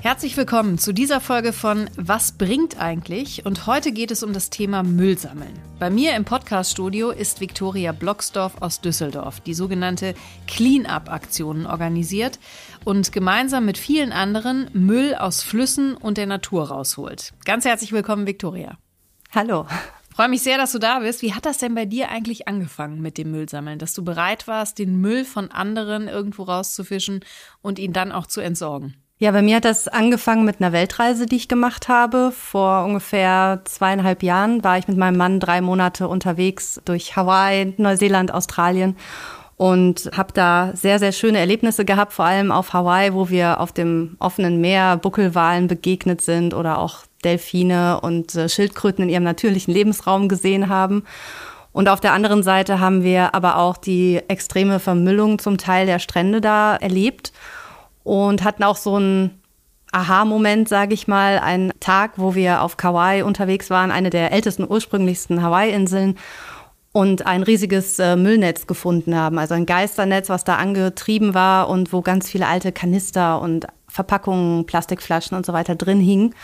Herzlich willkommen zu dieser Folge von Was bringt eigentlich? Und heute geht es um das Thema Müll sammeln. Bei mir im Podcaststudio ist Viktoria Blocksdorf aus Düsseldorf, die sogenannte Clean-up-Aktionen organisiert und gemeinsam mit vielen anderen Müll aus Flüssen und der Natur rausholt. Ganz herzlich willkommen, Viktoria. Hallo. Freue mich sehr, dass du da bist. Wie hat das denn bei dir eigentlich angefangen mit dem Müllsammeln? Dass du bereit warst, den Müll von anderen irgendwo rauszufischen und ihn dann auch zu entsorgen? Ja, bei mir hat das angefangen mit einer Weltreise, die ich gemacht habe. Vor ungefähr zweieinhalb Jahren war ich mit meinem Mann drei Monate unterwegs durch Hawaii, Neuseeland, Australien und habe da sehr, sehr schöne Erlebnisse gehabt, vor allem auf Hawaii, wo wir auf dem offenen Meer Buckelwalen begegnet sind oder auch Delfine und äh, Schildkröten in ihrem natürlichen Lebensraum gesehen haben. Und auf der anderen Seite haben wir aber auch die extreme Vermüllung zum Teil der Strände da erlebt und hatten auch so einen Aha-Moment, sage ich mal, einen Tag, wo wir auf Kauai unterwegs waren, eine der ältesten, ursprünglichsten Hawaii-Inseln und ein riesiges äh, Müllnetz gefunden haben, also ein Geisternetz, was da angetrieben war und wo ganz viele alte Kanister und Verpackungen, Plastikflaschen und so weiter drin hingen.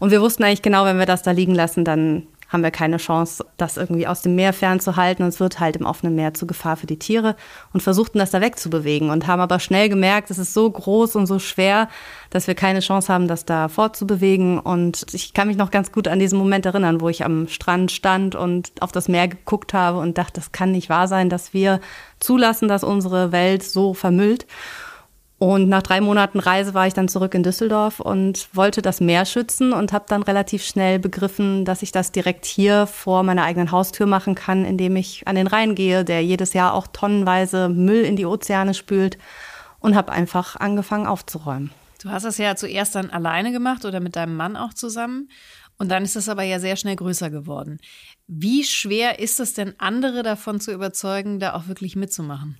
Und wir wussten eigentlich genau, wenn wir das da liegen lassen, dann haben wir keine Chance, das irgendwie aus dem Meer fernzuhalten. Und es wird halt im offenen Meer zu Gefahr für die Tiere und versuchten das da wegzubewegen und haben aber schnell gemerkt, es ist so groß und so schwer, dass wir keine Chance haben, das da fortzubewegen. Und ich kann mich noch ganz gut an diesen Moment erinnern, wo ich am Strand stand und auf das Meer geguckt habe und dachte, das kann nicht wahr sein, dass wir zulassen, dass unsere Welt so vermüllt. Und nach drei Monaten Reise war ich dann zurück in Düsseldorf und wollte das Meer schützen und habe dann relativ schnell begriffen, dass ich das direkt hier vor meiner eigenen Haustür machen kann, indem ich an den Rhein gehe, der jedes Jahr auch tonnenweise Müll in die Ozeane spült und habe einfach angefangen aufzuräumen. Du hast das ja zuerst dann alleine gemacht oder mit deinem Mann auch zusammen. Und dann ist es aber ja sehr schnell größer geworden. Wie schwer ist es denn, andere davon zu überzeugen, da auch wirklich mitzumachen?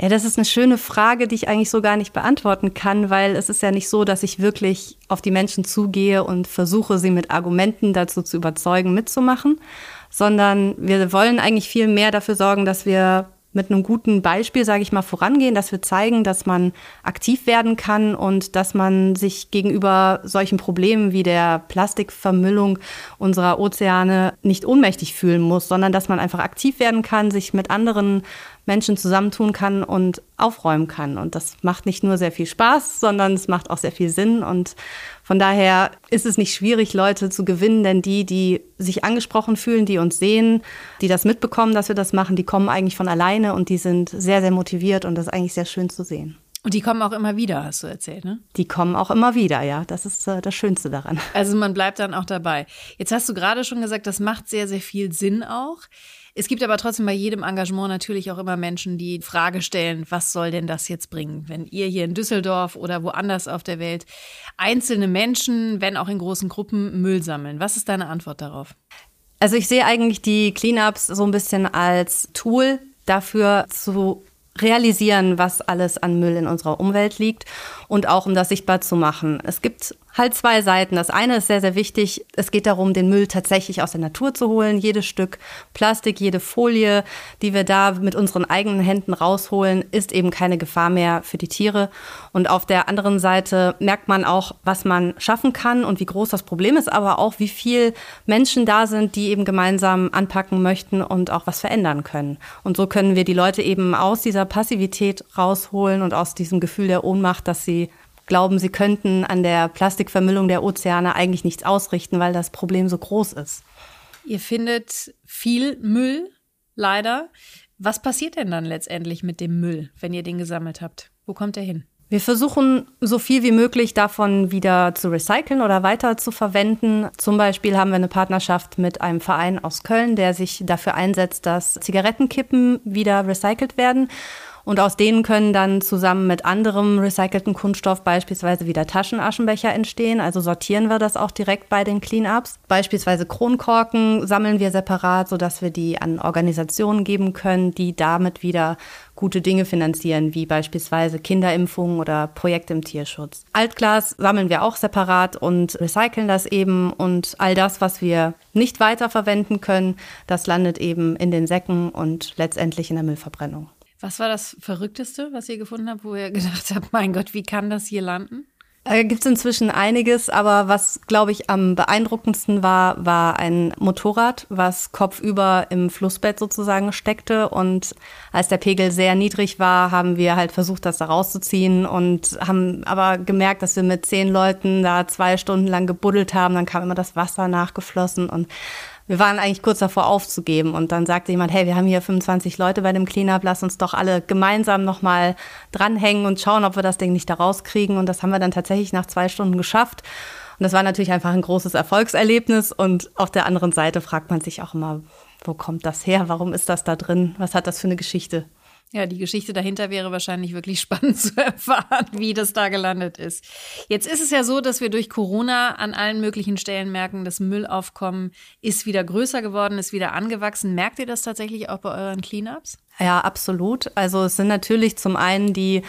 Ja, das ist eine schöne Frage, die ich eigentlich so gar nicht beantworten kann, weil es ist ja nicht so, dass ich wirklich auf die Menschen zugehe und versuche, sie mit Argumenten dazu zu überzeugen, mitzumachen, sondern wir wollen eigentlich viel mehr dafür sorgen, dass wir mit einem guten Beispiel, sage ich mal, vorangehen, dass wir zeigen, dass man aktiv werden kann und dass man sich gegenüber solchen Problemen wie der Plastikvermüllung unserer Ozeane nicht ohnmächtig fühlen muss, sondern dass man einfach aktiv werden kann, sich mit anderen Menschen zusammentun kann und aufräumen kann. Und das macht nicht nur sehr viel Spaß, sondern es macht auch sehr viel Sinn. Und von daher ist es nicht schwierig, Leute zu gewinnen, denn die, die sich angesprochen fühlen, die uns sehen, die das mitbekommen, dass wir das machen, die kommen eigentlich von alleine und die sind sehr, sehr motiviert und das ist eigentlich sehr schön zu sehen. Und die kommen auch immer wieder, hast du erzählt, ne? Die kommen auch immer wieder, ja. Das ist äh, das Schönste daran. Also man bleibt dann auch dabei. Jetzt hast du gerade schon gesagt, das macht sehr, sehr viel Sinn auch. Es gibt aber trotzdem bei jedem Engagement natürlich auch immer Menschen, die Frage stellen, was soll denn das jetzt bringen? Wenn ihr hier in Düsseldorf oder woanders auf der Welt einzelne Menschen, wenn auch in großen Gruppen, Müll sammeln. Was ist deine Antwort darauf? Also ich sehe eigentlich die Cleanups so ein bisschen als Tool dafür zu realisieren, was alles an Müll in unserer Umwelt liegt und auch um das sichtbar zu machen. Es gibt halt zwei Seiten. Das eine ist sehr, sehr wichtig. Es geht darum, den Müll tatsächlich aus der Natur zu holen. Jedes Stück Plastik, jede Folie, die wir da mit unseren eigenen Händen rausholen, ist eben keine Gefahr mehr für die Tiere. Und auf der anderen Seite merkt man auch, was man schaffen kann und wie groß das Problem ist, aber auch, wie viel Menschen da sind, die eben gemeinsam anpacken möchten und auch was verändern können. Und so können wir die Leute eben aus dieser Passivität rausholen und aus diesem Gefühl der Ohnmacht, dass sie glauben, sie könnten an der Plastikvermüllung der Ozeane eigentlich nichts ausrichten, weil das Problem so groß ist. Ihr findet viel Müll, leider. Was passiert denn dann letztendlich mit dem Müll, wenn ihr den gesammelt habt? Wo kommt er hin? Wir versuchen so viel wie möglich davon wieder zu recyceln oder weiter zu verwenden. Zum Beispiel haben wir eine Partnerschaft mit einem Verein aus Köln, der sich dafür einsetzt, dass Zigarettenkippen wieder recycelt werden. Und aus denen können dann zusammen mit anderem recycelten Kunststoff beispielsweise wieder Taschenaschenbecher entstehen. Also sortieren wir das auch direkt bei den Cleanups. Beispielsweise Kronkorken sammeln wir separat, sodass wir die an Organisationen geben können, die damit wieder gute Dinge finanzieren, wie beispielsweise Kinderimpfungen oder Projekte im Tierschutz. Altglas sammeln wir auch separat und recyceln das eben und all das, was wir nicht weiterverwenden können, das landet eben in den Säcken und letztendlich in der Müllverbrennung. Was war das Verrückteste, was ihr gefunden habt, wo ihr gedacht habt, mein Gott, wie kann das hier landen? Äh, Gibt es inzwischen einiges, aber was, glaube ich, am beeindruckendsten war, war ein Motorrad, was kopfüber im Flussbett sozusagen steckte. Und als der Pegel sehr niedrig war, haben wir halt versucht, das da rauszuziehen und haben aber gemerkt, dass wir mit zehn Leuten da zwei Stunden lang gebuddelt haben. Dann kam immer das Wasser nachgeflossen und wir waren eigentlich kurz davor aufzugeben und dann sagte jemand, hey, wir haben hier 25 Leute bei dem Cleanup, lass uns doch alle gemeinsam nochmal dranhängen und schauen, ob wir das Ding nicht da rauskriegen. Und das haben wir dann tatsächlich nach zwei Stunden geschafft. Und das war natürlich einfach ein großes Erfolgserlebnis. Und auf der anderen Seite fragt man sich auch immer, wo kommt das her? Warum ist das da drin? Was hat das für eine Geschichte? Ja, die Geschichte dahinter wäre wahrscheinlich wirklich spannend zu erfahren, wie das da gelandet ist. Jetzt ist es ja so, dass wir durch Corona an allen möglichen Stellen merken, das Müllaufkommen ist wieder größer geworden, ist wieder angewachsen. Merkt ihr das tatsächlich auch bei euren Cleanups? Ja, absolut. Also es sind natürlich zum einen die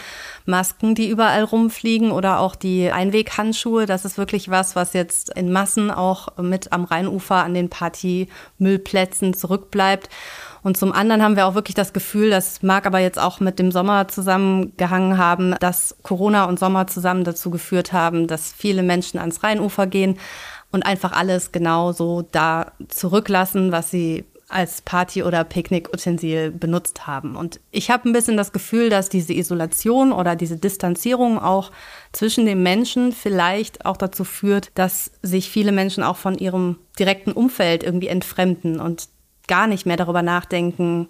Masken, die überall rumfliegen oder auch die Einweghandschuhe. Das ist wirklich was, was jetzt in Massen auch mit am Rheinufer an den Partymüllplätzen zurückbleibt. Und zum anderen haben wir auch wirklich das Gefühl, das mag aber jetzt auch mit dem Sommer zusammengehangen haben, dass Corona und Sommer zusammen dazu geführt haben, dass viele Menschen ans Rheinufer gehen und einfach alles genau so da zurücklassen, was sie als Party- oder Picknickutensil benutzt haben. Und ich habe ein bisschen das Gefühl, dass diese Isolation oder diese Distanzierung auch zwischen den Menschen vielleicht auch dazu führt, dass sich viele Menschen auch von ihrem direkten Umfeld irgendwie entfremden und gar nicht mehr darüber nachdenken,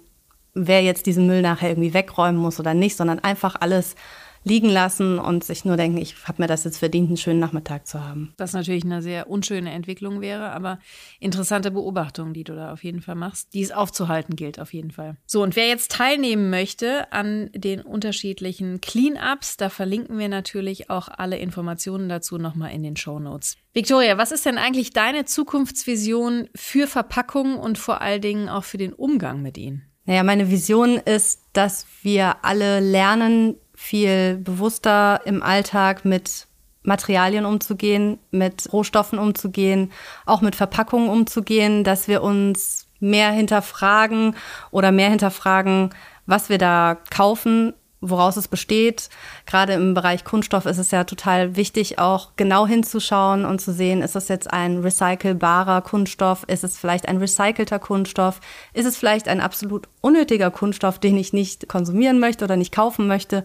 wer jetzt diesen Müll nachher irgendwie wegräumen muss oder nicht, sondern einfach alles liegen lassen und sich nur denken, ich habe mir das jetzt verdient, einen schönen Nachmittag zu haben. Das natürlich eine sehr unschöne Entwicklung wäre, aber interessante Beobachtung, die du da auf jeden Fall machst, die es aufzuhalten gilt auf jeden Fall. So, und wer jetzt teilnehmen möchte an den unterschiedlichen Cleanups, da verlinken wir natürlich auch alle Informationen dazu nochmal in den Show Notes. Victoria, was ist denn eigentlich deine Zukunftsvision für Verpackungen und vor allen Dingen auch für den Umgang mit ihnen? Naja, meine Vision ist, dass wir alle lernen, viel bewusster im Alltag mit Materialien umzugehen, mit Rohstoffen umzugehen, auch mit Verpackungen umzugehen, dass wir uns mehr hinterfragen oder mehr hinterfragen, was wir da kaufen, woraus es besteht. Gerade im Bereich Kunststoff ist es ja total wichtig, auch genau hinzuschauen und zu sehen, ist das jetzt ein recycelbarer Kunststoff? Ist es vielleicht ein recycelter Kunststoff? Ist es vielleicht ein absolut unnötiger Kunststoff, den ich nicht konsumieren möchte oder nicht kaufen möchte?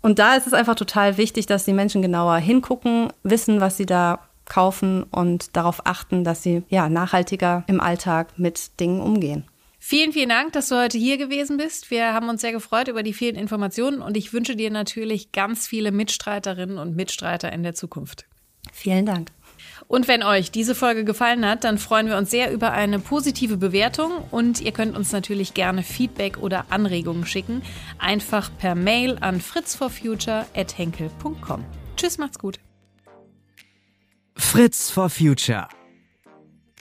Und da ist es einfach total wichtig, dass die Menschen genauer hingucken, wissen, was sie da kaufen und darauf achten, dass sie ja nachhaltiger im Alltag mit Dingen umgehen. Vielen, vielen Dank, dass du heute hier gewesen bist. Wir haben uns sehr gefreut über die vielen Informationen und ich wünsche dir natürlich ganz viele Mitstreiterinnen und Mitstreiter in der Zukunft. Vielen Dank. Und wenn euch diese Folge gefallen hat, dann freuen wir uns sehr über eine positive Bewertung und ihr könnt uns natürlich gerne Feedback oder Anregungen schicken. Einfach per Mail an fritzforfuture.henkel.com. Tschüss, macht's gut. Fritz for Future